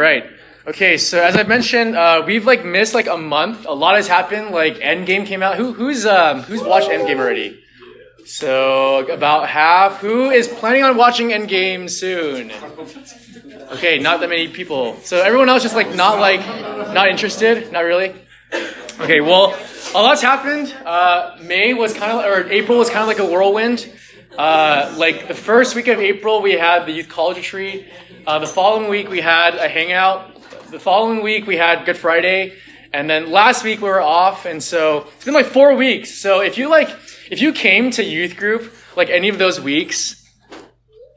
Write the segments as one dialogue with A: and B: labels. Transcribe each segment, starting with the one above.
A: right. Okay, so as I mentioned, uh, we've like missed like a month. A lot has happened. Like Endgame came out. Who who's um who's watched Endgame already? So about half. Who is planning on watching Endgame soon? Okay, not that many people. So everyone else just like not like not interested. Not really. Okay, well, a lot's happened. Uh, May was kind of or April was kind of like a whirlwind. Uh, like the first week of April, we had the youth college retreat. Uh, the following week, we had a hangout. The following week, we had Good Friday. And then last week, we were off. And so it's been like four weeks. So if you like, if you came to youth group, like any of those weeks,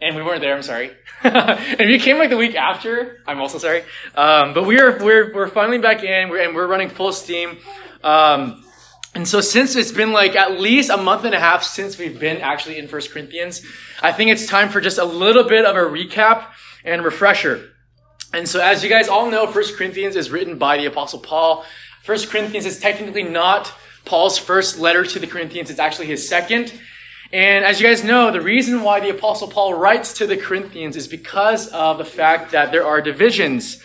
A: and we weren't there, I'm sorry. and if you came like the week after, I'm also sorry. Um, but we're, we're, we're finally back in we're, and we're running full steam. Um, and so since it's been like at least a month and a half since we've been actually in First Corinthians, I think it's time for just a little bit of a recap and refresher. And so as you guys all know, First Corinthians is written by the Apostle Paul. First Corinthians is technically not Paul's first letter to the Corinthians, it's actually his second. And as you guys know, the reason why the Apostle Paul writes to the Corinthians is because of the fact that there are divisions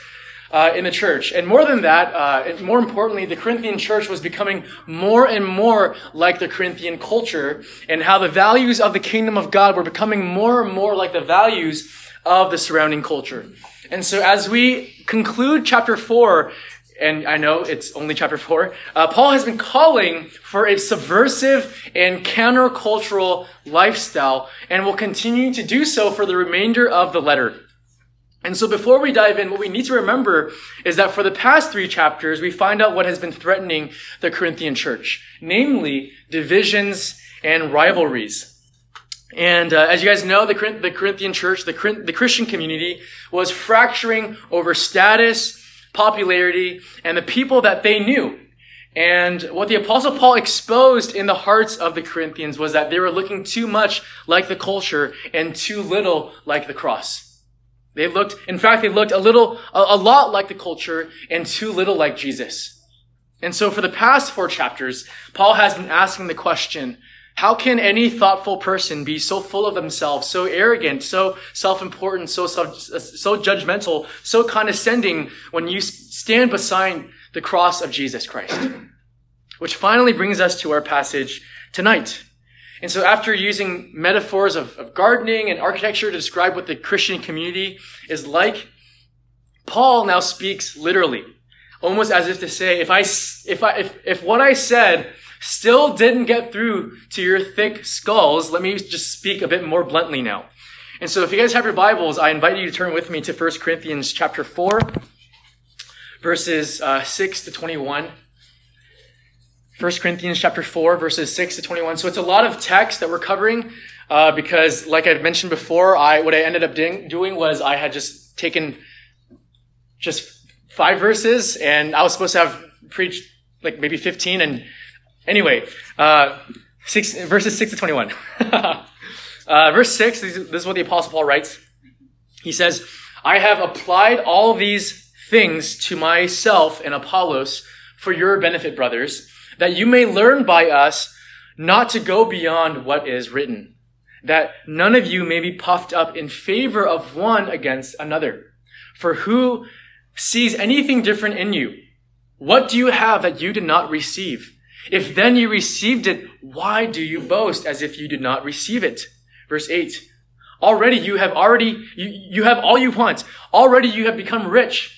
A: uh, in the church. And more than that, uh, more importantly, the Corinthian church was becoming more and more like the Corinthian culture, and how the values of the kingdom of God were becoming more and more like the values of the surrounding culture. And so, as we conclude chapter four, and I know it's only chapter four, uh, Paul has been calling for a subversive and countercultural lifestyle, and will continue to do so for the remainder of the letter. And so before we dive in, what we need to remember is that for the past three chapters, we find out what has been threatening the Corinthian church, namely divisions and rivalries. And uh, as you guys know, the, the Corinthian church, the, the Christian community, was fracturing over status, popularity, and the people that they knew. And what the apostle Paul exposed in the hearts of the Corinthians was that they were looking too much like the culture and too little like the cross. They looked, in fact, they looked a little, a, a lot like the culture and too little like Jesus. And so for the past four chapters, Paul has been asking the question, how can any thoughtful person be so full of themselves, so arrogant, so self-important, so, so, so judgmental, so condescending when you stand beside the cross of Jesus Christ? Which finally brings us to our passage tonight. And so after using metaphors of, of gardening and architecture to describe what the Christian community is like, Paul now speaks literally, almost as if to say, if I, if I, if, if what I said still didn't get through to your thick skulls, let me just speak a bit more bluntly now. And so if you guys have your Bibles, I invite you to turn with me to 1 Corinthians chapter 4, verses uh, 6 to 21. 1 Corinthians chapter 4, verses 6 to 21. So it's a lot of text that we're covering uh, because, like I've mentioned before, I what I ended up doing was I had just taken just five verses and I was supposed to have preached like maybe 15. And anyway, uh, six, verses 6 to 21. uh, verse 6, this is what the Apostle Paul writes. He says, I have applied all these things to myself and Apollos for your benefit, brothers that you may learn by us not to go beyond what is written, that none of you may be puffed up in favor of one against another. For who sees anything different in you? What do you have that you did not receive? If then you received it, why do you boast as if you did not receive it? Verse 8. Already you have already, you, you have all you want. Already you have become rich.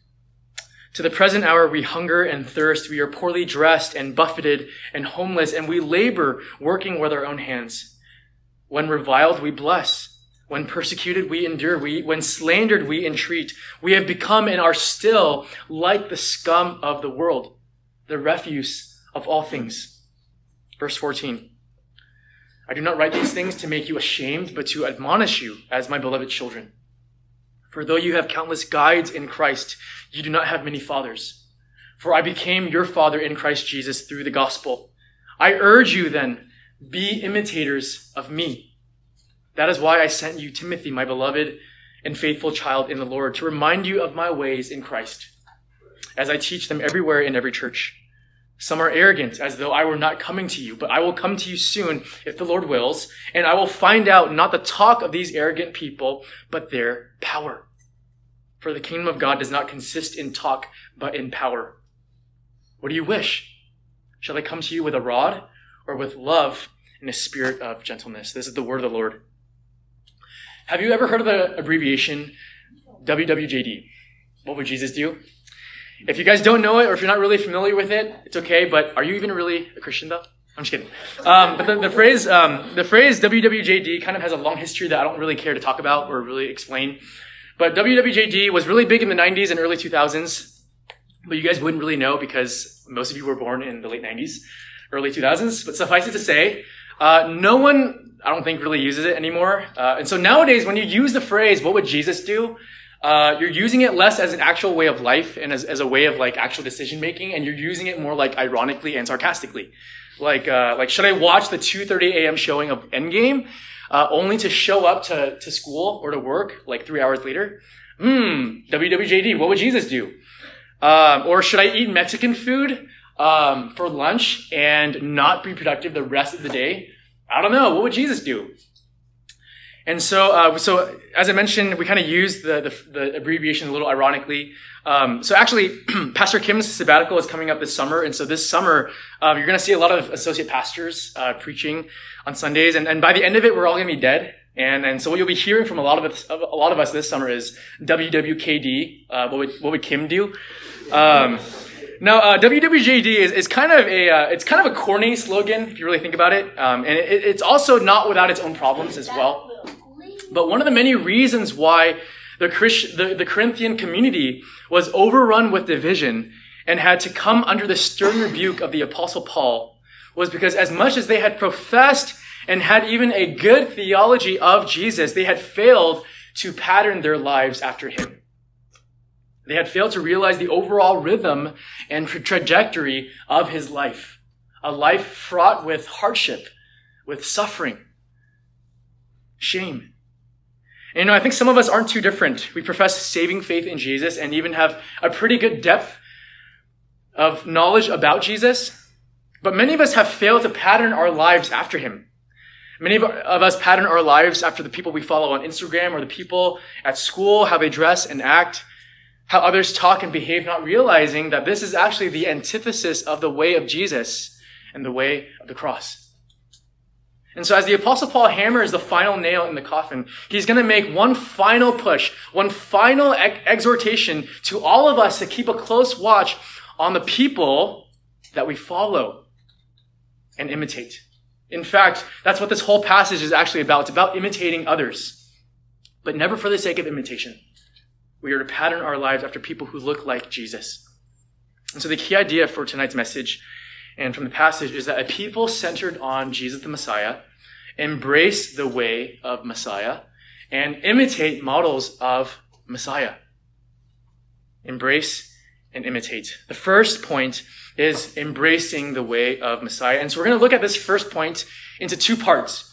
A: To the present hour, we hunger and thirst. We are poorly dressed and buffeted and homeless, and we labor working with our own hands. When reviled, we bless. When persecuted, we endure. We, when slandered, we entreat. We have become and are still like the scum of the world, the refuse of all things. Verse 14. I do not write these things to make you ashamed, but to admonish you as my beloved children. For though you have countless guides in Christ, you do not have many fathers. For I became your father in Christ Jesus through the gospel. I urge you then, be imitators of me. That is why I sent you Timothy, my beloved and faithful child in the Lord, to remind you of my ways in Christ, as I teach them everywhere in every church. Some are arrogant, as though I were not coming to you, but I will come to you soon, if the Lord wills, and I will find out not the talk of these arrogant people, but their power. For the kingdom of God does not consist in talk, but in power. What do you wish? Shall I come to you with a rod, or with love and a spirit of gentleness? This is the word of the Lord. Have you ever heard of the abbreviation WWJD? What would Jesus do? If you guys don't know it, or if you're not really familiar with it, it's okay. But are you even really a Christian though? I'm just kidding. Um, but the, the phrase, um, the phrase WWJD kind of has a long history that I don't really care to talk about or really explain. But WWJD was really big in the 90s and early 2000s. But you guys wouldn't really know because most of you were born in the late 90s, early 2000s. But suffice it to say, uh, no one, I don't think, really uses it anymore. Uh, and so nowadays, when you use the phrase, what would Jesus do? Uh, you're using it less as an actual way of life and as, as a way of like actual decision making, and you're using it more like ironically and sarcastically. Like, uh, like should I watch the 2:30 a.m. showing of Endgame, uh, only to show up to to school or to work like three hours later? Hmm, WWJD. What would Jesus do? Um, or should I eat Mexican food um, for lunch and not be productive the rest of the day? I don't know. What would Jesus do? And so, uh, so as I mentioned, we kind of use the, the, the, abbreviation a little ironically. Um, so actually, Pastor Kim's sabbatical is coming up this summer, and so this summer uh, you're going to see a lot of associate pastors uh, preaching on Sundays, and, and by the end of it, we're all going to be dead. And and so what you'll be hearing from a lot of us, a lot of us this summer is WWKD. Uh, what would what would Kim do? Um, now, uh, WWJD is, is kind of a uh, it's kind of a corny slogan if you really think about it, um, and it, it's also not without its own problems as well. But one of the many reasons why the, Christ, the, the Corinthian community was overrun with division and had to come under the stern rebuke of the apostle Paul was because as much as they had professed and had even a good theology of Jesus, they had failed to pattern their lives after him. They had failed to realize the overall rhythm and trajectory of his life. A life fraught with hardship, with suffering, shame, and, you know, I think some of us aren't too different. We profess saving faith in Jesus and even have a pretty good depth of knowledge about Jesus. But many of us have failed to pattern our lives after him. Many of us pattern our lives after the people we follow on Instagram or the people at school, how they dress and act, how others talk and behave, not realizing that this is actually the antithesis of the way of Jesus and the way of the cross. And so as the apostle Paul hammers the final nail in the coffin, he's going to make one final push, one final ex- exhortation to all of us to keep a close watch on the people that we follow and imitate. In fact, that's what this whole passage is actually about. It's about imitating others, but never for the sake of imitation. We are to pattern our lives after people who look like Jesus. And so the key idea for tonight's message and from the passage is that a people centered on Jesus the Messiah embrace the way of Messiah and imitate models of Messiah. Embrace and imitate. The first point is embracing the way of Messiah. And so we're going to look at this first point into two parts.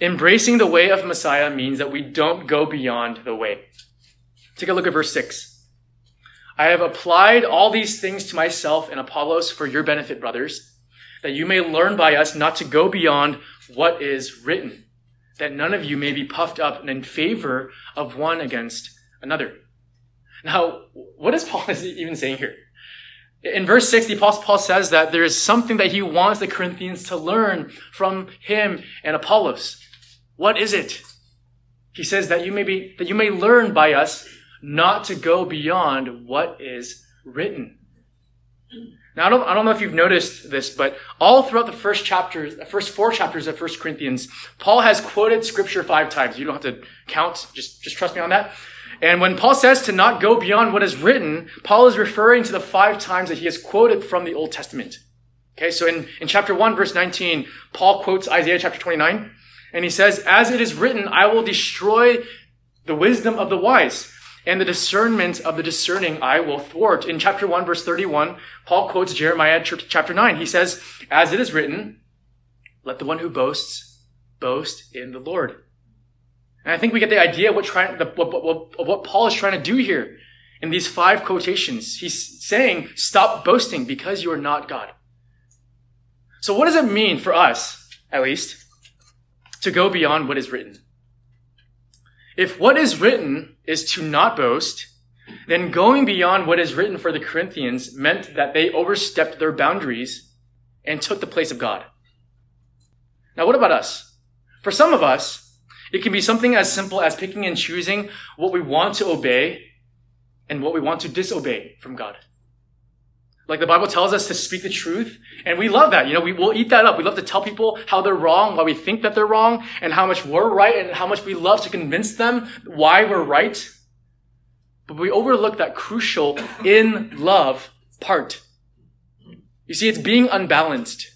A: Embracing the way of Messiah means that we don't go beyond the way. Take a look at verse 6. I have applied all these things to myself and Apollos for your benefit, brothers, that you may learn by us not to go beyond what is written, that none of you may be puffed up in favor of one against another. Now, what is Paul even saying here? In verse 6, the Apostle Paul says that there is something that he wants the Corinthians to learn from him and Apollos. What is it? He says that you may be, that you may learn by us not to go beyond what is written. Now, I don't, I don't know if you've noticed this, but all throughout the first chapters, the first four chapters of 1 Corinthians, Paul has quoted scripture five times. You don't have to count. Just, just trust me on that. And when Paul says to not go beyond what is written, Paul is referring to the five times that he has quoted from the Old Testament. Okay, so in, in chapter 1, verse 19, Paul quotes Isaiah chapter 29, and he says, As it is written, I will destroy the wisdom of the wise and the discernment of the discerning I will thwart. In chapter 1, verse 31, Paul quotes Jeremiah chapter 9. He says, As it is written, let the one who boasts boast in the Lord. And I think we get the idea of what, the, what, what, what Paul is trying to do here in these five quotations. He's saying, stop boasting because you are not God. So what does it mean for us, at least, to go beyond what is written? If what is written is to not boast, then going beyond what is written for the Corinthians meant that they overstepped their boundaries and took the place of God. Now, what about us? For some of us, it can be something as simple as picking and choosing what we want to obey and what we want to disobey from God. Like the Bible tells us to speak the truth, and we love that. You know, we will eat that up. We love to tell people how they're wrong, why we think that they're wrong, and how much we're right, and how much we love to convince them why we're right. But we overlook that crucial in love part. You see, it's being unbalanced.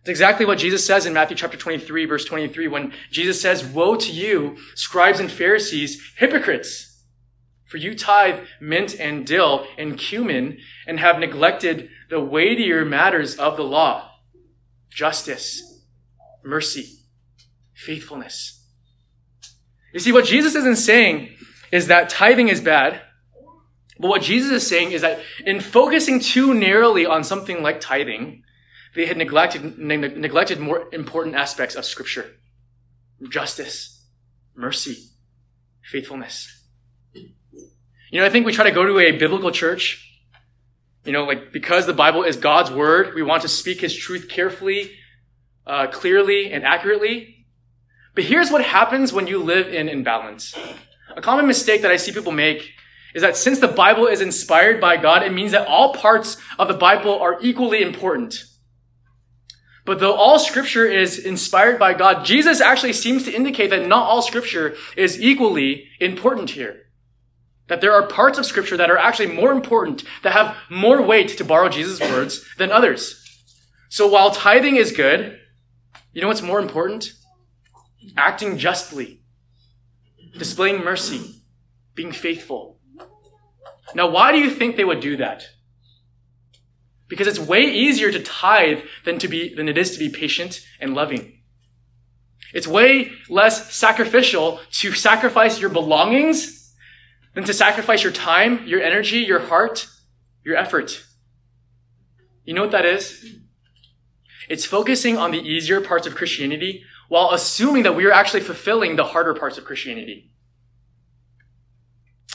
A: It's exactly what Jesus says in Matthew chapter 23, verse 23, when Jesus says, Woe to you, scribes and Pharisees, hypocrites! For you tithe mint and dill and cumin and have neglected the weightier matters of the law justice, mercy, faithfulness. You see, what Jesus isn't saying is that tithing is bad. But what Jesus is saying is that in focusing too narrowly on something like tithing, they had neglected, neglected more important aspects of Scripture justice, mercy, faithfulness. You know, I think we try to go to a biblical church, you know, like because the Bible is God's word, we want to speak his truth carefully, uh, clearly, and accurately. But here's what happens when you live in imbalance. A common mistake that I see people make is that since the Bible is inspired by God, it means that all parts of the Bible are equally important. But though all scripture is inspired by God, Jesus actually seems to indicate that not all scripture is equally important here. That there are parts of scripture that are actually more important, that have more weight, to borrow Jesus' words, than others. So while tithing is good, you know what's more important? Acting justly, displaying mercy, being faithful. Now, why do you think they would do that? Because it's way easier to tithe than to be, than it is to be patient and loving. It's way less sacrificial to sacrifice your belongings than to sacrifice your time, your energy, your heart, your effort. You know what that is? It's focusing on the easier parts of Christianity while assuming that we are actually fulfilling the harder parts of Christianity.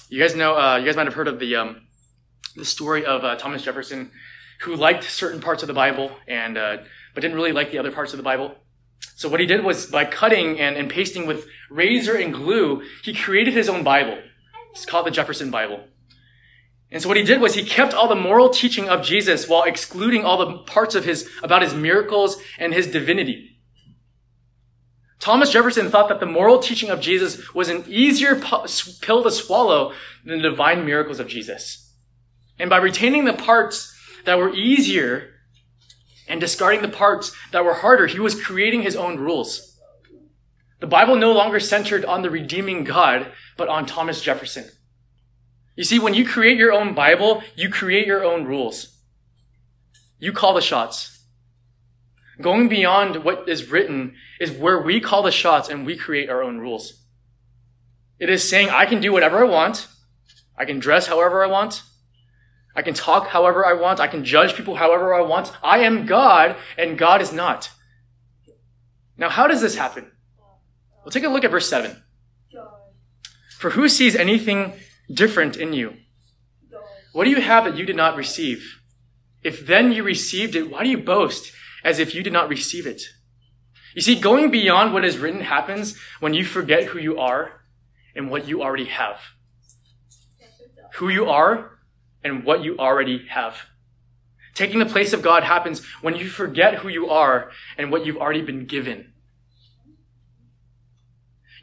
A: You guys know, uh, you guys might have heard of the, um, the story of uh, Thomas Jefferson, who liked certain parts of the Bible and uh, but didn't really like the other parts of the Bible. So what he did was by cutting and, and pasting with razor and glue, he created his own Bible. It's called the Jefferson Bible. And so what he did was he kept all the moral teaching of Jesus while excluding all the parts of his, about his miracles and his divinity. Thomas Jefferson thought that the moral teaching of Jesus was an easier pill to swallow than the divine miracles of Jesus. And by retaining the parts that were easier and discarding the parts that were harder, he was creating his own rules. The Bible no longer centered on the redeeming God, but on Thomas Jefferson. You see, when you create your own Bible, you create your own rules. You call the shots. Going beyond what is written is where we call the shots and we create our own rules. It is saying, I can do whatever I want. I can dress however I want. I can talk however I want. I can judge people however I want. I am God and God is not. Now, how does this happen? We'll take a look at verse 7. For who sees anything different in you? What do you have that you did not receive? If then you received it, why do you boast as if you did not receive it? You see, going beyond what is written happens when you forget who you are and what you already have. Who you are and what you already have. Taking the place of God happens when you forget who you are and what you've already been given.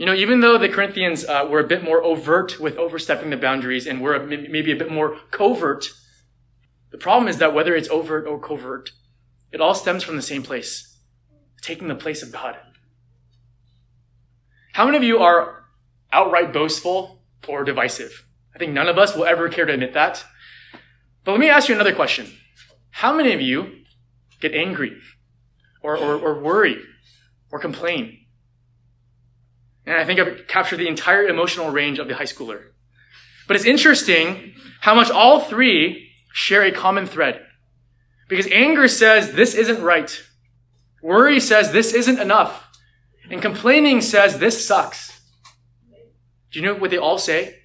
A: You know, even though the Corinthians uh, were a bit more overt with overstepping the boundaries and were maybe a bit more covert, the problem is that whether it's overt or covert, it all stems from the same place taking the place of God. How many of you are outright boastful or divisive. I think none of us will ever care to admit that. But let me ask you another question. How many of you get angry or, or, or worry or complain? And I think I've captured the entire emotional range of the high schooler. But it's interesting how much all three share a common thread. Because anger says this isn't right. Worry says this isn't enough. And complaining says this sucks. Do you know what they all say?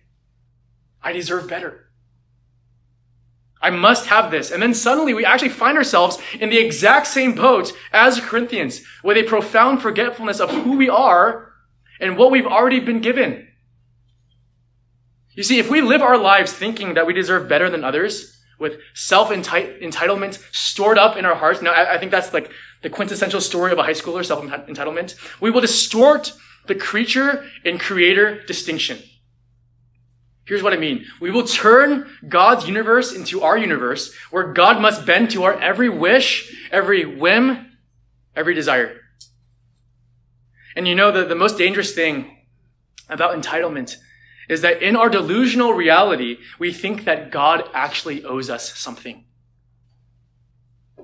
A: I deserve better. I must have this. And then suddenly we actually find ourselves in the exact same boat as the Corinthians with a profound forgetfulness of who we are and what we've already been given. You see, if we live our lives thinking that we deserve better than others, with self-entitlement stored up in our hearts, now I, I think that's like the quintessential story of a high schooler, self-entitlement, we will distort the creature and creator distinction. Here's what I mean. We will turn God's universe into our universe, where God must bend to our every wish, every whim, every desire. And you know, the, the most dangerous thing about entitlement is that in our delusional reality, we think that God actually owes us something.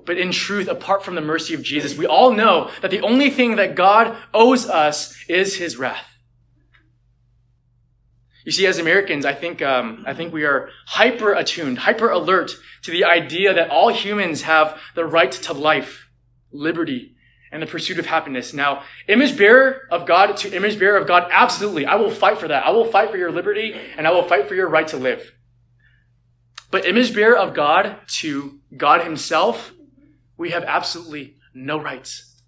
A: But in truth, apart from the mercy of Jesus, we all know that the only thing that God owes us is his wrath. You see, as Americans, I think, um, I think we are hyper attuned, hyper alert to the idea that all humans have the right to life, liberty, and the pursuit of happiness. Now, image bearer of God to image bearer of God, absolutely. I will fight for that. I will fight for your liberty and I will fight for your right to live. But image bearer of God to God himself, we have absolutely no rights.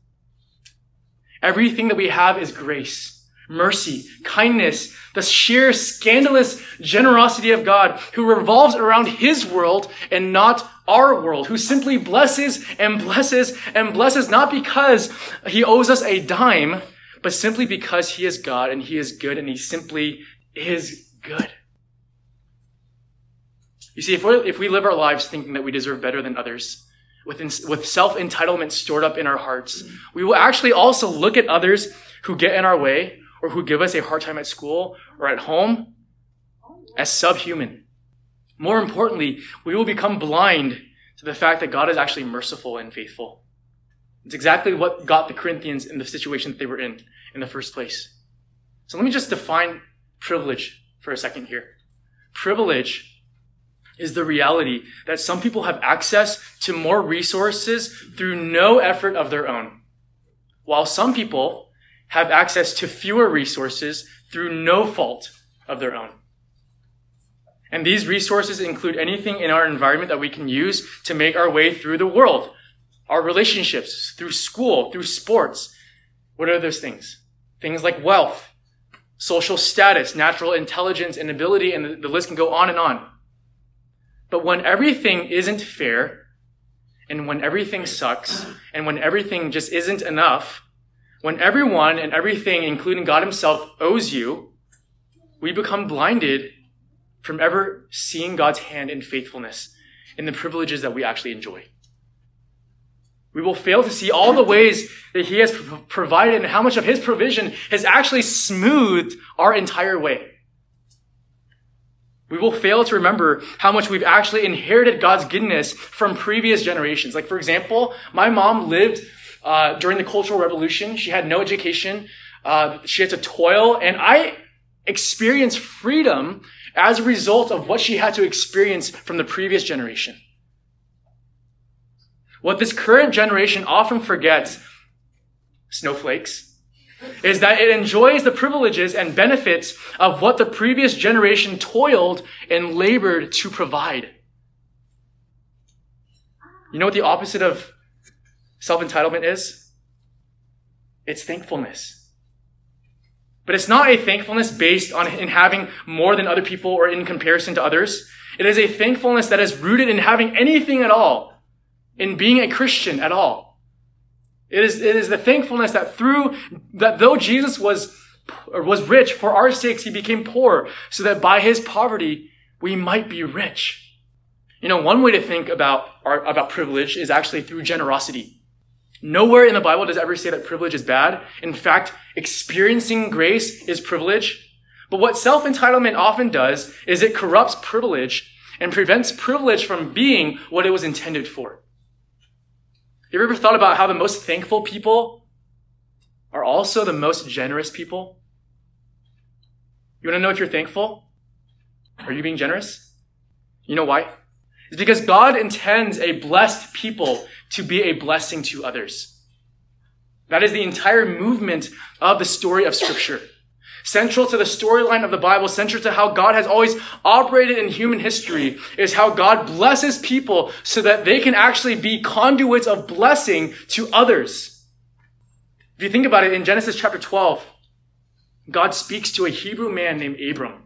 A: Everything that we have is grace, mercy, kindness, the sheer scandalous generosity of God who revolves around his world and not our world, who simply blesses and blesses and blesses, not because he owes us a dime, but simply because he is God and he is good and he simply is good. You see, if, we if we live our lives thinking that we deserve better than others, with, with self entitlement stored up in our hearts, we will actually also look at others who get in our way or who give us a hard time at school or at home as subhuman. More importantly, we will become blind to the fact that God is actually merciful and faithful. It's exactly what got the Corinthians in the situation that they were in in the first place. So let me just define privilege for a second here. Privilege is the reality that some people have access to more resources through no effort of their own, while some people have access to fewer resources through no fault of their own. And these resources include anything in our environment that we can use to make our way through the world, our relationships, through school, through sports. What are those things? Things like wealth, social status, natural intelligence and ability, and the list can go on and on. But when everything isn't fair, and when everything sucks, and when everything just isn't enough, when everyone and everything, including God Himself, owes you, we become blinded from ever seeing God's hand in faithfulness in the privileges that we actually enjoy. We will fail to see all the ways that He has provided and how much of His provision has actually smoothed our entire way. We will fail to remember how much we've actually inherited God's goodness from previous generations. Like, for example, my mom lived uh, during the Cultural Revolution. She had no education. Uh, she had to toil, and I experienced freedom as a result of what she had to experience from the previous generation. What this current generation often forgets, snowflakes, is that it enjoys the privileges and benefits of what the previous generation toiled and labored to provide. You know what the opposite of self entitlement is? It's thankfulness. But it's not a thankfulness based on in having more than other people or in comparison to others. It is a thankfulness that is rooted in having anything at all, in being a Christian at all. It is, it is the thankfulness that through, that though Jesus was, was rich, for our sakes he became poor, so that by his poverty we might be rich. You know, one way to think about our, about privilege is actually through generosity. Nowhere in the Bible does ever say that privilege is bad. In fact, experiencing grace is privilege. But what self-entitlement often does is it corrupts privilege and prevents privilege from being what it was intended for. Have you ever thought about how the most thankful people are also the most generous people? You want to know if you're thankful? Are you being generous? You know why? It's because God intends a blessed people to be a blessing to others. That is the entire movement of the story of Scripture. Central to the storyline of the Bible, central to how God has always operated in human history, is how God blesses people so that they can actually be conduits of blessing to others. If you think about it, in Genesis chapter 12, God speaks to a Hebrew man named Abram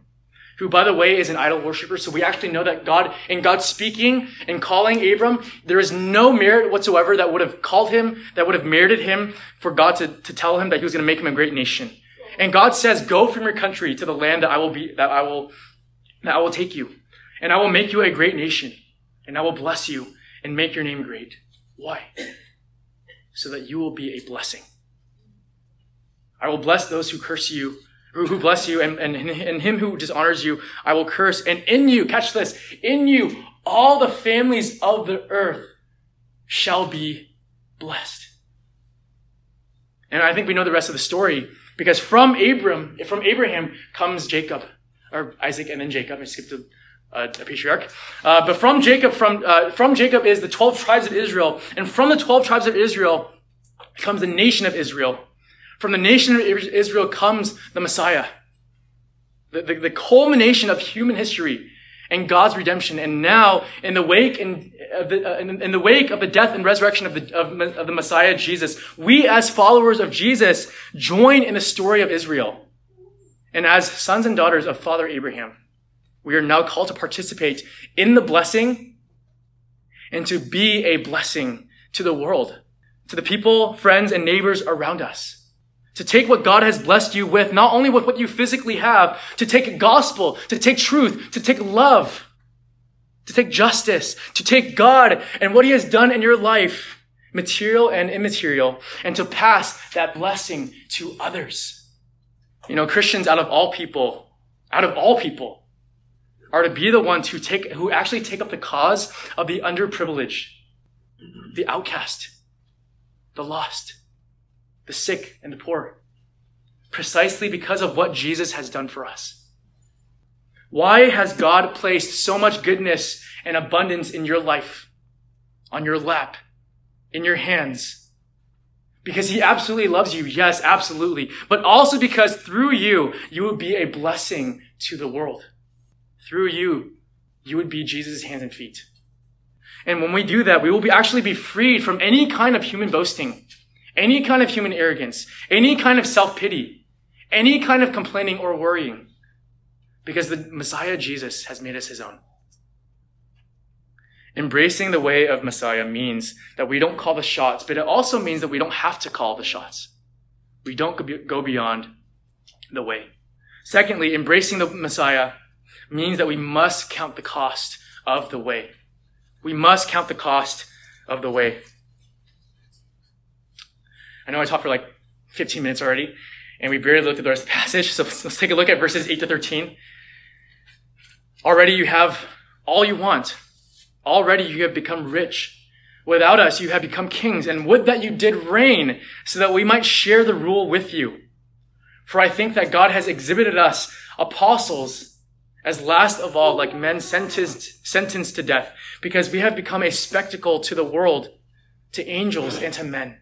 A: who, by the way, is an idol worshiper. So we actually know that God, in God speaking and calling Abram, there is no merit whatsoever that would have called him, that would have merited him for God to, to tell him that he was going to make him a great nation. And God says, go from your country to the land that I will be, that I will, that I will take you. And I will make you a great nation. And I will bless you and make your name great. Why? So that you will be a blessing. I will bless those who curse you who bless you, and, and, and him who dishonors you, I will curse. And in you, catch this, in you, all the families of the earth shall be blessed. And I think we know the rest of the story because from Abram, from Abraham comes Jacob, or Isaac and then Jacob. I skipped a, a, a patriarch. Uh, but from Jacob, from, uh, from Jacob is the 12 tribes of Israel. And from the 12 tribes of Israel comes the nation of Israel. From the nation of Israel comes the Messiah, the, the, the culmination of human history and God's redemption. And now, in the wake in, the, uh, in, in, the wake of the death and resurrection of the, of, of the Messiah Jesus, we as followers of Jesus join in the story of Israel. And as sons and daughters of Father Abraham, we are now called to participate in the blessing and to be a blessing to the world, to the people, friends, and neighbors around us. To take what God has blessed you with, not only with what you physically have, to take gospel, to take truth, to take love, to take justice, to take God and what He has done in your life, material and immaterial, and to pass that blessing to others. You know, Christians out of all people, out of all people, are to be the ones who take, who actually take up the cause of the underprivileged, the outcast, the lost the sick, and the poor. Precisely because of what Jesus has done for us. Why has God placed so much goodness and abundance in your life, on your lap, in your hands? Because he absolutely loves you. Yes, absolutely. But also because through you, you would be a blessing to the world. Through you, you would be Jesus' hands and feet. And when we do that, we will be actually be freed from any kind of human boasting any kind of human arrogance, any kind of self-pity, any kind of complaining or worrying, because the Messiah Jesus has made us his own. Embracing the way of Messiah means that we don't call the shots, but it also means that we don't have to call the shots. We don't go beyond the way. Secondly, embracing the Messiah means that we must count the cost of the way. We must count the cost of the way. I know I talked for like 15 minutes already, and we barely looked at the rest of the passage, so let's take a look at verses 8 to 13. Already you have all you want. Already you have become rich. Without us, you have become kings, and would that you did reign, so that we might share the rule with you. For I think that God has exhibited us, apostles, as last of all, like men sentenced, sentenced to death, because we have become a spectacle to the world, to angels, and to men.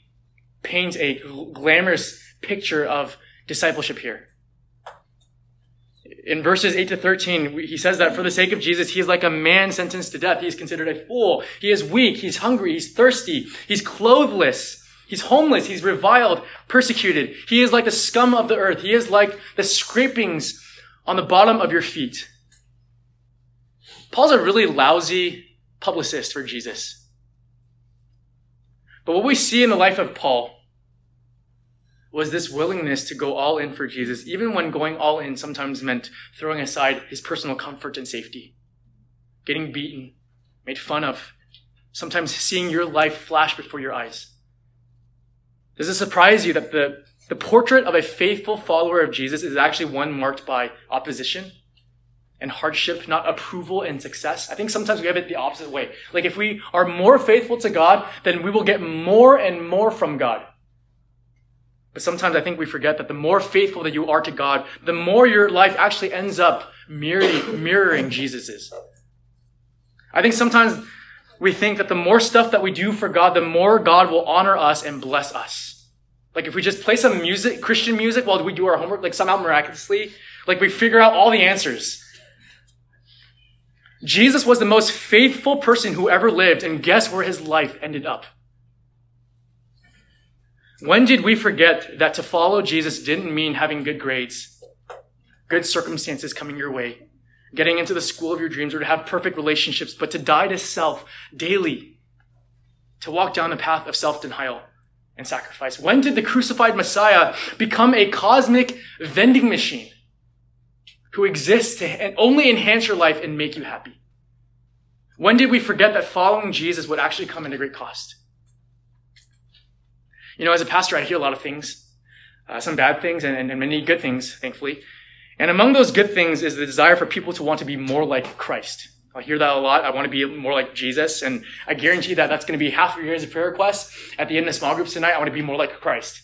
A: paints a glamorous picture of discipleship here. In verses 8 to 13, he says that for the sake of Jesus, he is like a man sentenced to death. He is considered a fool. He is weak. He's hungry. He's thirsty. He's clothless. He's homeless. He's reviled, persecuted. He is like the scum of the earth. He is like the scrapings on the bottom of your feet. Paul's a really lousy publicist for Jesus. But what we see in the life of Paul was this willingness to go all in for Jesus, even when going all in sometimes meant throwing aside his personal comfort and safety, getting beaten, made fun of, sometimes seeing your life flash before your eyes. Does it surprise you that the, the portrait of a faithful follower of Jesus is actually one marked by opposition and hardship, not approval and success? I think sometimes we have it the opposite way. Like if we are more faithful to God, then we will get more and more from God. But sometimes I think we forget that the more faithful that you are to God, the more your life actually ends up mirroring, mirroring Jesus's. I think sometimes we think that the more stuff that we do for God, the more God will honor us and bless us. Like if we just play some music, Christian music while we do our homework, like somehow miraculously, like we figure out all the answers. Jesus was the most faithful person who ever lived, and guess where his life ended up? When did we forget that to follow Jesus didn't mean having good grades, good circumstances coming your way, getting into the school of your dreams, or to have perfect relationships, but to die to self daily, to walk down the path of self denial and sacrifice? When did the crucified Messiah become a cosmic vending machine who exists to only enhance your life and make you happy? When did we forget that following Jesus would actually come at a great cost? You know, as a pastor, I hear a lot of things, uh, some bad things and, and many good things, thankfully. And among those good things is the desire for people to want to be more like Christ. I hear that a lot. I want to be more like Jesus. And I guarantee that that's going to be half of your prayer requests at the end of small groups tonight. I want to be more like Christ.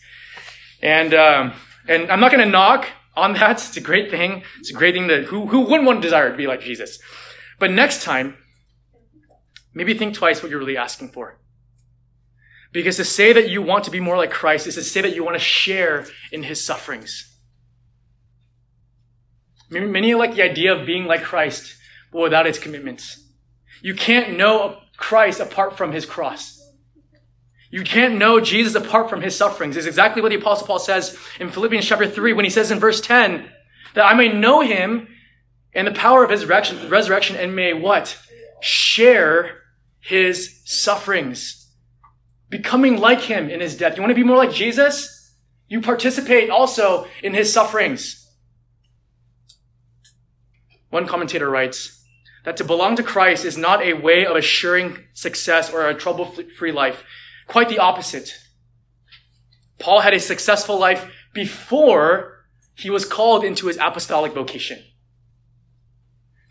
A: And, um, and I'm not going to knock on that. It's a great thing. It's a great thing that who, who wouldn't want to desire to be like Jesus? But next time, maybe think twice what you're really asking for. Because to say that you want to be more like Christ is to say that you want to share in his sufferings. Many like the idea of being like Christ, but without its commitments. You can't know Christ apart from his cross. You can't know Jesus apart from his sufferings. Is exactly what the apostle Paul says in Philippians chapter 3 when he says in verse 10 that I may know him and the power of his resurrection, resurrection and may what? Share his sufferings becoming like him in his death. You want to be more like Jesus? You participate also in his sufferings. One commentator writes that to belong to Christ is not a way of assuring success or a trouble free life. Quite the opposite. Paul had a successful life before he was called into his apostolic vocation.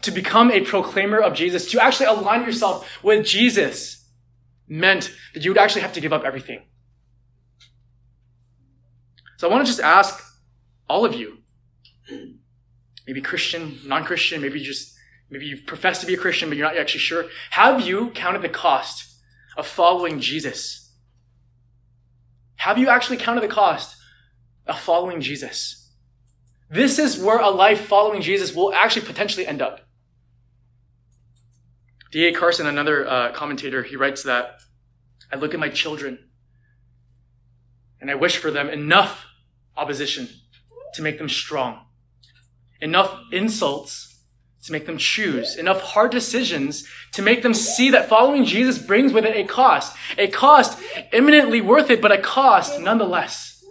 A: To become a proclaimer of Jesus, to actually align yourself with Jesus meant that you would actually have to give up everything. So I want to just ask all of you, maybe Christian, non-Christian, maybe just, maybe you profess to be a Christian, but you're not actually sure. Have you counted the cost of following Jesus? Have you actually counted the cost of following Jesus? This is where a life following Jesus will actually potentially end up. D.A. Carson, another uh, commentator, he writes that I look at my children and I wish for them enough opposition to make them strong, enough insults to make them choose, enough hard decisions to make them see that following Jesus brings with it a cost, a cost eminently worth it, but a cost nonetheless.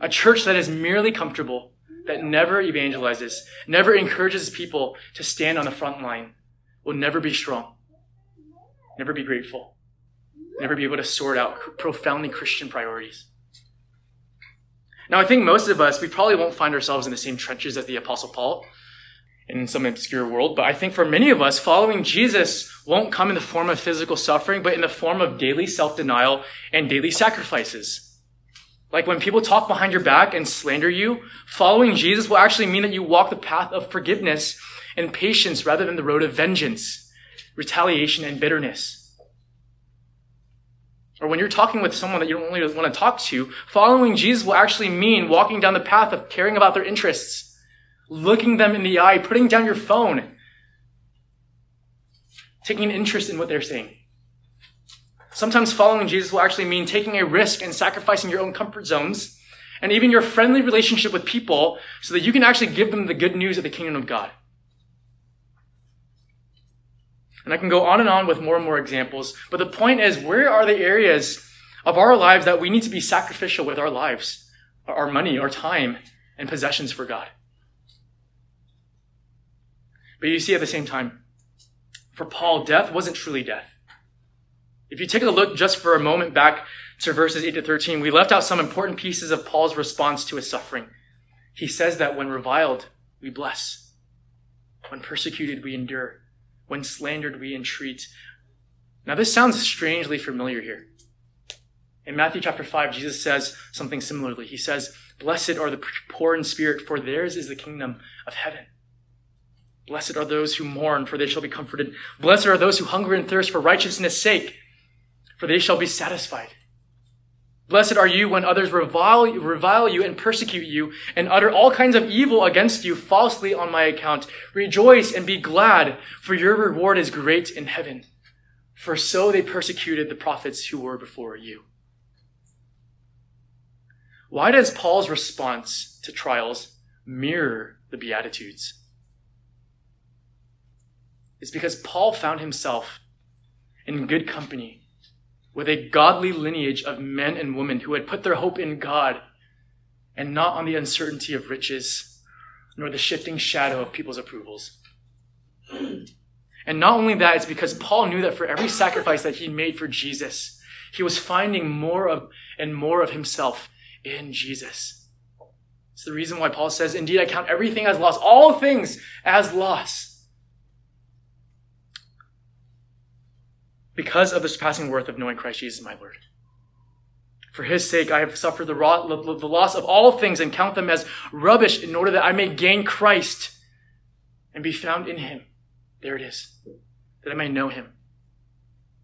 A: A church that is merely comfortable, that never evangelizes, never encourages people to stand on the front line, will never be strong, never be grateful, never be able to sort out profoundly Christian priorities. Now, I think most of us, we probably won't find ourselves in the same trenches as the Apostle Paul in some obscure world, but I think for many of us, following Jesus won't come in the form of physical suffering, but in the form of daily self denial and daily sacrifices. Like when people talk behind your back and slander you, following Jesus will actually mean that you walk the path of forgiveness and patience rather than the road of vengeance, retaliation, and bitterness. Or when you're talking with someone that you don't really want to talk to, following Jesus will actually mean walking down the path of caring about their interests, looking them in the eye, putting down your phone, taking an interest in what they're saying. Sometimes following Jesus will actually mean taking a risk and sacrificing your own comfort zones and even your friendly relationship with people so that you can actually give them the good news of the kingdom of God. And I can go on and on with more and more examples, but the point is, where are the areas of our lives that we need to be sacrificial with our lives, our money, our time, and possessions for God? But you see, at the same time, for Paul, death wasn't truly death. If you take a look just for a moment back to verses 8 to 13, we left out some important pieces of Paul's response to his suffering. He says that when reviled, we bless. When persecuted, we endure. When slandered, we entreat. Now, this sounds strangely familiar here. In Matthew chapter 5, Jesus says something similarly. He says, Blessed are the poor in spirit, for theirs is the kingdom of heaven. Blessed are those who mourn, for they shall be comforted. Blessed are those who hunger and thirst for righteousness' sake, for they shall be satisfied. Blessed are you when others revile, revile you and persecute you and utter all kinds of evil against you falsely on my account. Rejoice and be glad, for your reward is great in heaven. For so they persecuted the prophets who were before you. Why does Paul's response to trials mirror the Beatitudes? It's because Paul found himself in good company with a godly lineage of men and women who had put their hope in God and not on the uncertainty of riches nor the shifting shadow of people's approvals. And not only that, it's because Paul knew that for every sacrifice that he made for Jesus, he was finding more of and more of himself in Jesus. It's the reason why Paul says, Indeed, I count everything as loss, all things as loss because of the surpassing worth of knowing Christ Jesus, my Lord. For his sake, I have suffered the, loss of all things and count them as rubbish in order that I may gain Christ and be found in him. There it is. That I may know him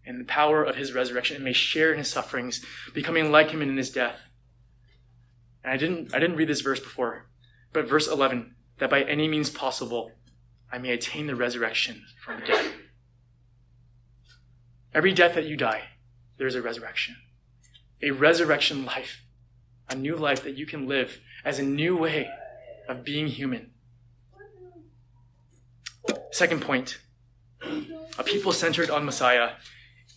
A: and the power of his resurrection and may share in his sufferings, becoming like him in his death. And I didn't, I didn't read this verse before, but verse 11, that by any means possible, I may attain the resurrection from the dead. Every death that you die, there's a resurrection. A resurrection life. A new life that you can live as a new way of being human. Second point a people centered on Messiah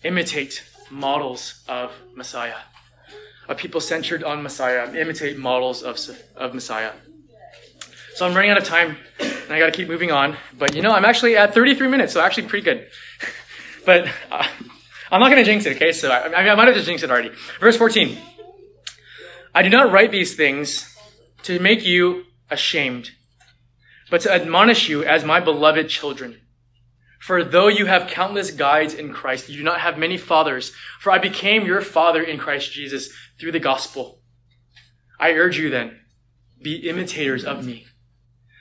A: imitate models of Messiah. A people centered on Messiah imitate models of, of Messiah. So I'm running out of time and I got to keep moving on. But you know, I'm actually at 33 minutes, so actually pretty good. But uh, I'm not going to jinx it, okay? So I, I, mean, I might have just jinxed it already. Verse 14. I do not write these things to make you ashamed, but to admonish you as my beloved children. For though you have countless guides in Christ, you do not have many fathers, for I became your father in Christ Jesus through the gospel. I urge you then, be imitators of me.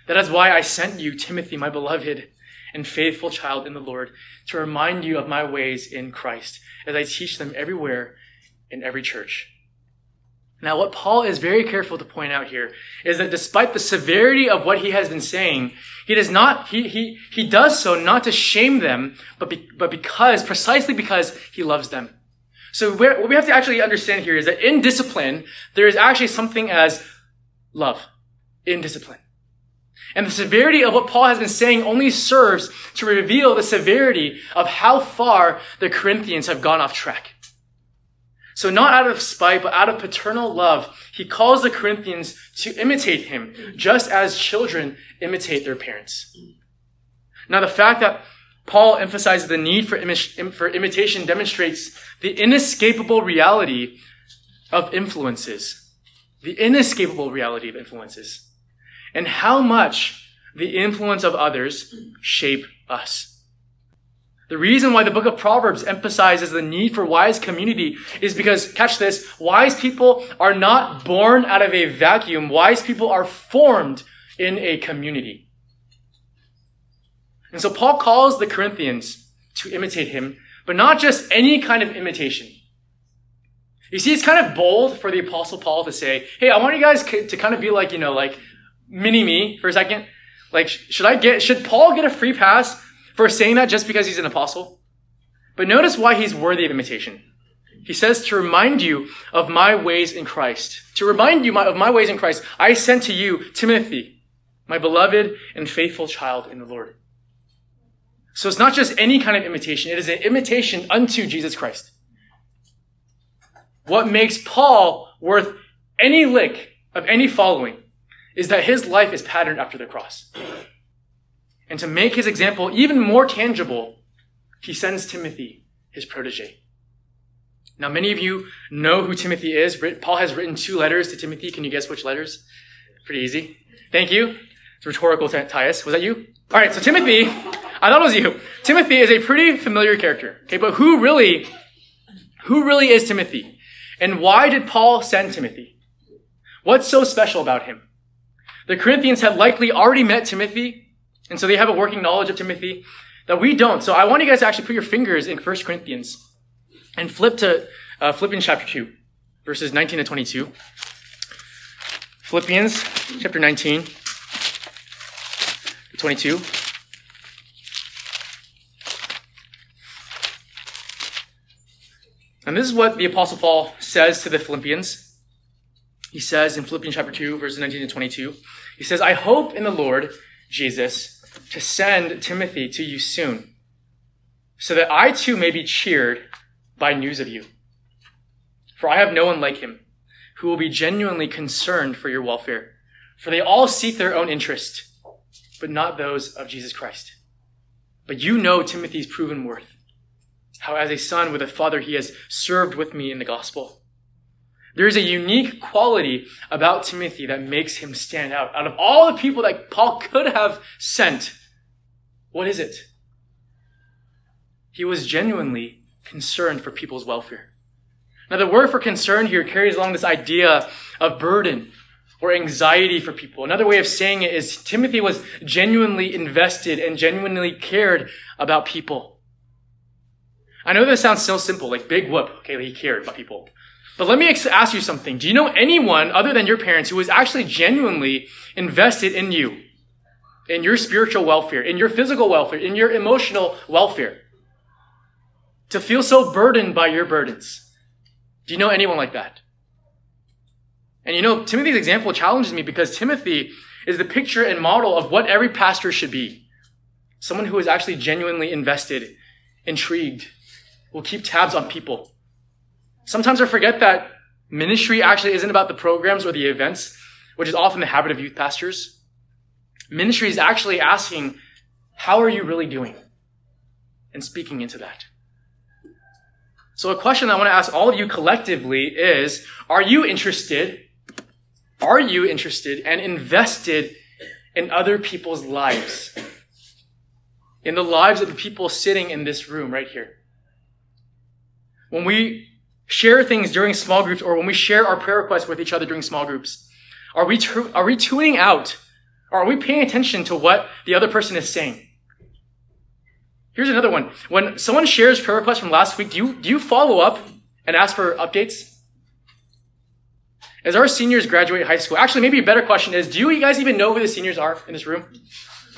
A: That is why I sent you, Timothy, my beloved and faithful child in the Lord, to remind you of my ways in Christ as I teach them everywhere in every church. Now, what Paul is very careful to point out here is that despite the severity of what he has been saying, he does not, he, he, he does so not to shame them, but, be, but because, precisely because he loves them. So what we have to actually understand here is that in discipline, there is actually something as love in discipline. And the severity of what Paul has been saying only serves to reveal the severity of how far the Corinthians have gone off track. So not out of spite, but out of paternal love, he calls the Corinthians to imitate him, just as children imitate their parents. Now the fact that Paul emphasizes the need for, for imitation demonstrates the inescapable reality of influences. The inescapable reality of influences and how much the influence of others shape us. The reason why the book of Proverbs emphasizes the need for wise community is because, catch this, wise people are not born out of a vacuum. Wise people are formed in a community. And so Paul calls the Corinthians to imitate him, but not just any kind of imitation. You see, it's kind of bold for the apostle Paul to say, hey, I want you guys to kind of be like, you know, like mini me for a second. Like, should I get, should Paul get a free pass for saying that just because he's an apostle? But notice why he's worthy of imitation. He says to remind you of my ways in Christ. To remind you of my ways in Christ, I sent to you Timothy, my beloved and faithful child in the Lord. So it's not just any kind of imitation. It is an imitation unto Jesus Christ. What makes Paul worth any lick of any following is that his life is patterned after the cross. And to make his example even more tangible, he sends Timothy, his protege. Now, many of you know who Timothy is. Paul has written two letters to Timothy. Can you guess which letters? Pretty easy. Thank you. It's rhetorical, Tyus. Was that you? All right, so Timothy, I thought it was you. Timothy is a pretty familiar character. Okay, but who really, who really is Timothy? And why did Paul send Timothy? What's so special about him? The Corinthians had likely already met Timothy, and so they have a working knowledge of Timothy that we don't. So I want you guys to actually put your fingers in 1 Corinthians and flip to uh, Philippians chapter 2, verses 19 to 22. Philippians chapter 19 to 22. And this is what the Apostle Paul says to the Philippians. He says in Philippians chapter 2, verses 19 to 22, he says, I hope in the Lord Jesus to send Timothy to you soon, so that I too may be cheered by news of you. For I have no one like him who will be genuinely concerned for your welfare. For they all seek their own interest, but not those of Jesus Christ. But you know Timothy's proven worth, how as a son with a father he has served with me in the gospel. There is a unique quality about Timothy that makes him stand out. Out of all the people that Paul could have sent, what is it? He was genuinely concerned for people's welfare. Now, the word for concern here carries along this idea of burden or anxiety for people. Another way of saying it is Timothy was genuinely invested and genuinely cared about people. I know this sounds so simple, like big whoop. Okay, he cared about people. But let me ask you something. Do you know anyone other than your parents who was actually genuinely invested in you, in your spiritual welfare, in your physical welfare, in your emotional welfare? to feel so burdened by your burdens. Do you know anyone like that? And you know, Timothy's example challenges me because Timothy is the picture and model of what every pastor should be. Someone who is actually genuinely invested, intrigued, will keep tabs on people. Sometimes I forget that ministry actually isn't about the programs or the events, which is often the habit of youth pastors. Ministry is actually asking, how are you really doing? And speaking into that. So a question I want to ask all of you collectively is, are you interested? Are you interested and invested in other people's lives? In the lives of the people sitting in this room right here. When we share things during small groups or when we share our prayer requests with each other during small groups, are we, are we tuning out? Are we paying attention to what the other person is saying? Here's another one. When someone shares prayer requests from last week, do you, do you follow up and ask for updates? As our seniors graduate high school, actually, maybe a better question is, do you guys even know who the seniors are in this room?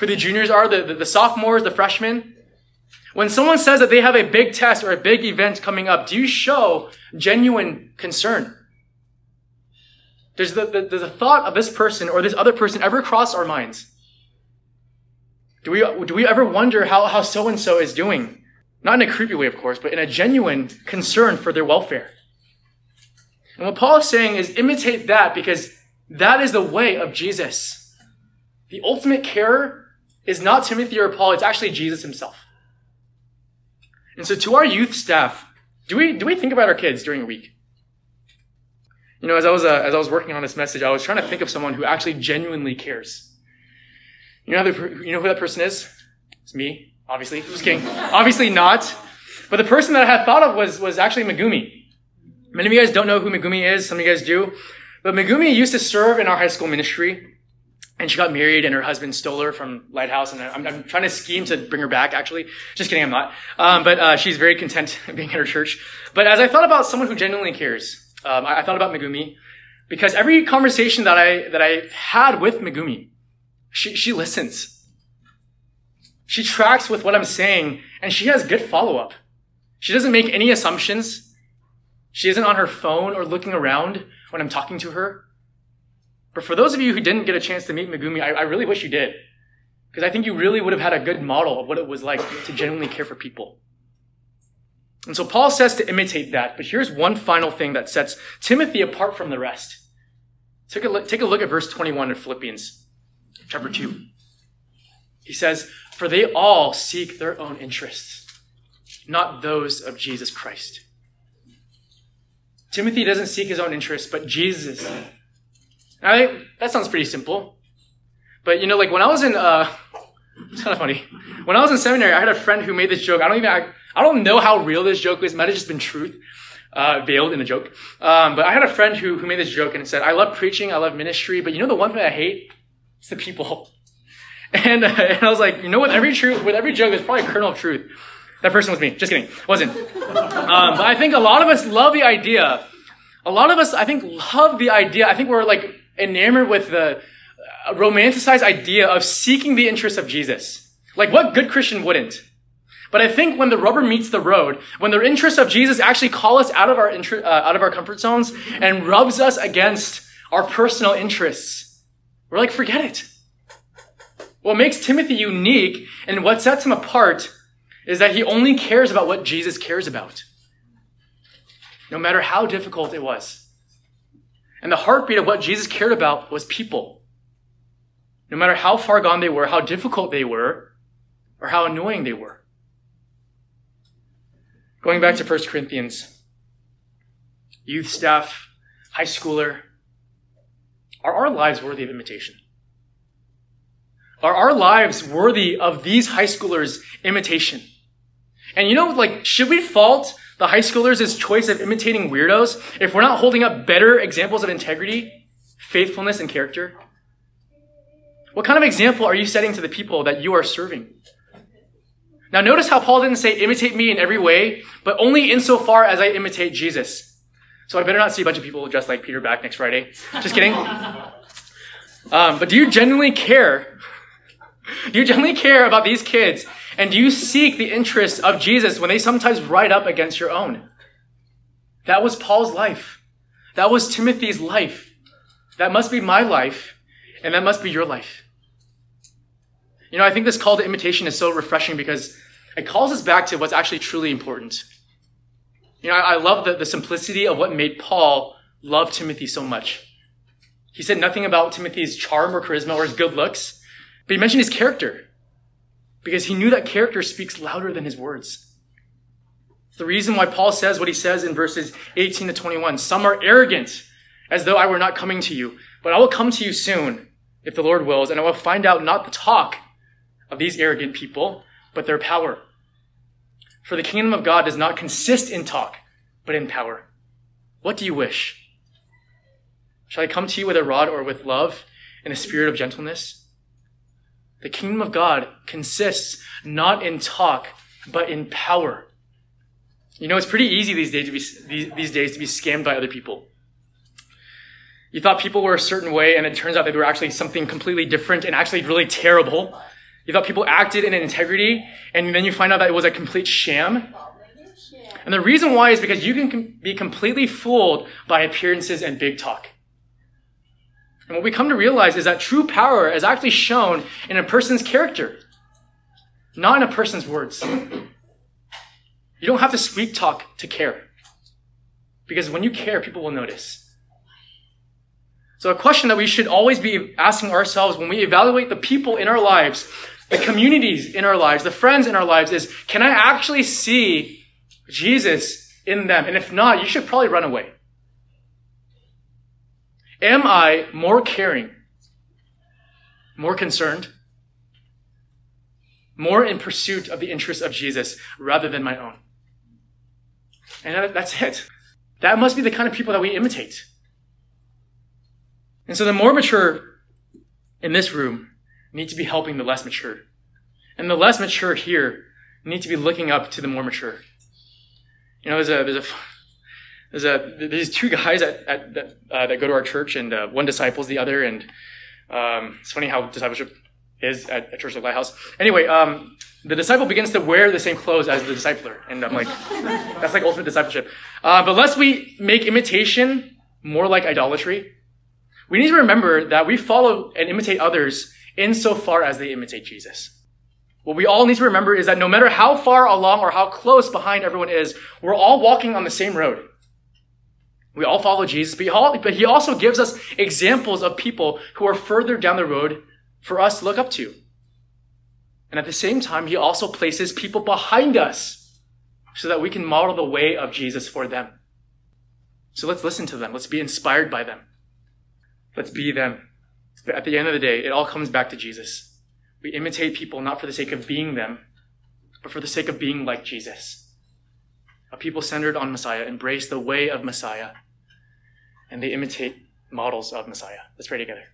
A: Who the juniors are, the, the, the sophomores, the freshmen? When someone says that they have a big test or a big event coming up, do you show genuine concern? Does the, the, does the thought of this person or this other person ever cross our minds? Do we, do we ever wonder how, how so-and-so is doing? Not in a creepy way, of course, but in a genuine concern for their welfare. And what Paul is saying is imitate that because that is the way of Jesus. The ultimate carer is not Timothy or Paul, it's actually Jesus himself. And so to our youth staff, do we, do we think about our kids during a week? You know, as I was, uh, as I was working on this message, I was trying to think of someone who actually genuinely cares. You know, the, you know who that person is? It's me, obviously. Just kidding. obviously not. But the person that I had thought of was, was actually Megumi. Many of you guys don't know who Megumi is. Some of you guys do. But Megumi used to serve in our high school ministry. And she got married and her husband stole her from Lighthouse. And I'm, I'm trying to scheme to bring her back, actually. Just kidding, I'm not. Um, but uh, she's very content being at her church. But as I thought about someone who genuinely cares, um, I, I thought about Megumi. Because every conversation that I, that I had with Megumi, she, she listens. She tracks with what I'm saying and she has good follow up. She doesn't make any assumptions. She isn't on her phone or looking around when I'm talking to her. But for those of you who didn't get a chance to meet Megumi, I, I really wish you did. Because I think you really would have had a good model of what it was like to genuinely care for people. And so Paul says to imitate that, but here's one final thing that sets Timothy apart from the rest. Take a look, take a look at verse 21 of Philippians chapter 2. He says, For they all seek their own interests, not those of Jesus Christ. Timothy doesn't seek his own interests, but Jesus. I that sounds pretty simple. But you know, like when I was in, uh, it's kind of funny. When I was in seminary, I had a friend who made this joke. I don't even, I, I don't know how real this joke is. It might have just been truth, uh, veiled in a joke. Um, but I had a friend who, who made this joke and said, I love preaching, I love ministry, but you know the one thing I hate? It's the people. And, uh, and I was like, you know, with every truth, with every joke, there's probably a kernel of truth. That person was me. Just kidding. Wasn't. Um, but I think a lot of us love the idea. A lot of us, I think, love the idea. I think we're like enamored with the romanticized idea of seeking the interests of Jesus. Like what good Christian wouldn't? But I think when the rubber meets the road, when the interests of Jesus actually call us out of our inter- uh, out of our comfort zones and rubs us against our personal interests, we're like, forget it. What makes Timothy unique and what sets him apart is that he only cares about what Jesus cares about. No matter how difficult it was. And the heartbeat of what Jesus cared about was people. No matter how far gone they were, how difficult they were, or how annoying they were. Going back to 1 Corinthians, youth staff, high schooler, are our lives worthy of imitation? Are our lives worthy of these high schoolers' imitation? And you know, like, should we fault the high schoolers' choice of imitating weirdos if we're not holding up better examples of integrity, faithfulness, and character? What kind of example are you setting to the people that you are serving? Now, notice how Paul didn't say, imitate me in every way, but only insofar as I imitate Jesus. So I better not see a bunch of people dressed like Peter back next Friday. Just kidding. Um, but do you genuinely care? Do you genuinely care about these kids and you seek the interests of Jesus when they sometimes ride up against your own? That was Paul's life. That was Timothy's life. That must be my life, and that must be your life. You know, I think this call to imitation is so refreshing because it calls us back to what's actually truly important. You know, I, love the, the simplicity of what made Paul love Timothy so much. He said nothing about Timothy's charm or charisma or his good looks, but he mentioned his character because he knew that character speaks louder than his words. The reason why Paul says what he says in verses 18 to 21. Some are arrogant, as though I were not coming to you, but I will come to you soon, if the Lord wills, and I will find out not the talk of these arrogant people, but their power. For the kingdom of God does not consist in talk, but in power. What do you wish? Shall I come to you with a rod or with love and a spirit of gentleness? The kingdom of God consists not in talk, but in power. You know, it's pretty easy these days to be, these days to be scammed by other people. You thought people were a certain way, and it turns out they were actually something completely different and actually really terrible. You thought people acted in integrity, and then you find out that it was a complete sham. And the reason why is because you can be completely fooled by appearances and big talk. And what we come to realize is that true power is actually shown in a person's character, not in a person's words. You don't have to sweet talk to care. Because when you care, people will notice. So, a question that we should always be asking ourselves when we evaluate the people in our lives, the communities in our lives, the friends in our lives is can I actually see Jesus in them? And if not, you should probably run away. Am I more caring, more concerned, more in pursuit of the interests of Jesus rather than my own? And that's it. That must be the kind of people that we imitate. And so the more mature in this room need to be helping the less mature. And the less mature here need to be looking up to the more mature. You know, there's a, there's a, there's a there's two guys at, at that, uh, that go to our church, and uh, one disciples the other. And um, it's funny how discipleship is at, at Church of Lighthouse. Anyway, um, the disciple begins to wear the same clothes as the discipler. And I'm like, that's like ultimate discipleship. Uh, but lest we make imitation more like idolatry, we need to remember that we follow and imitate others insofar as they imitate Jesus. What we all need to remember is that no matter how far along or how close behind everyone is, we're all walking on the same road. We all follow Jesus, but he, also gives us examples of people who are further down the road for us to look up to. And at the same time, he also places people behind us so that we can model the way of Jesus for them. So let's listen to them. Let's be inspired by them. Let's be them. At the end of the day, it all comes back to Jesus. We imitate people not for the sake of being them, but for the sake of being like Jesus. A people centered on Messiah embrace the way of Messiah and they imitate models of Messiah. Let's pray together.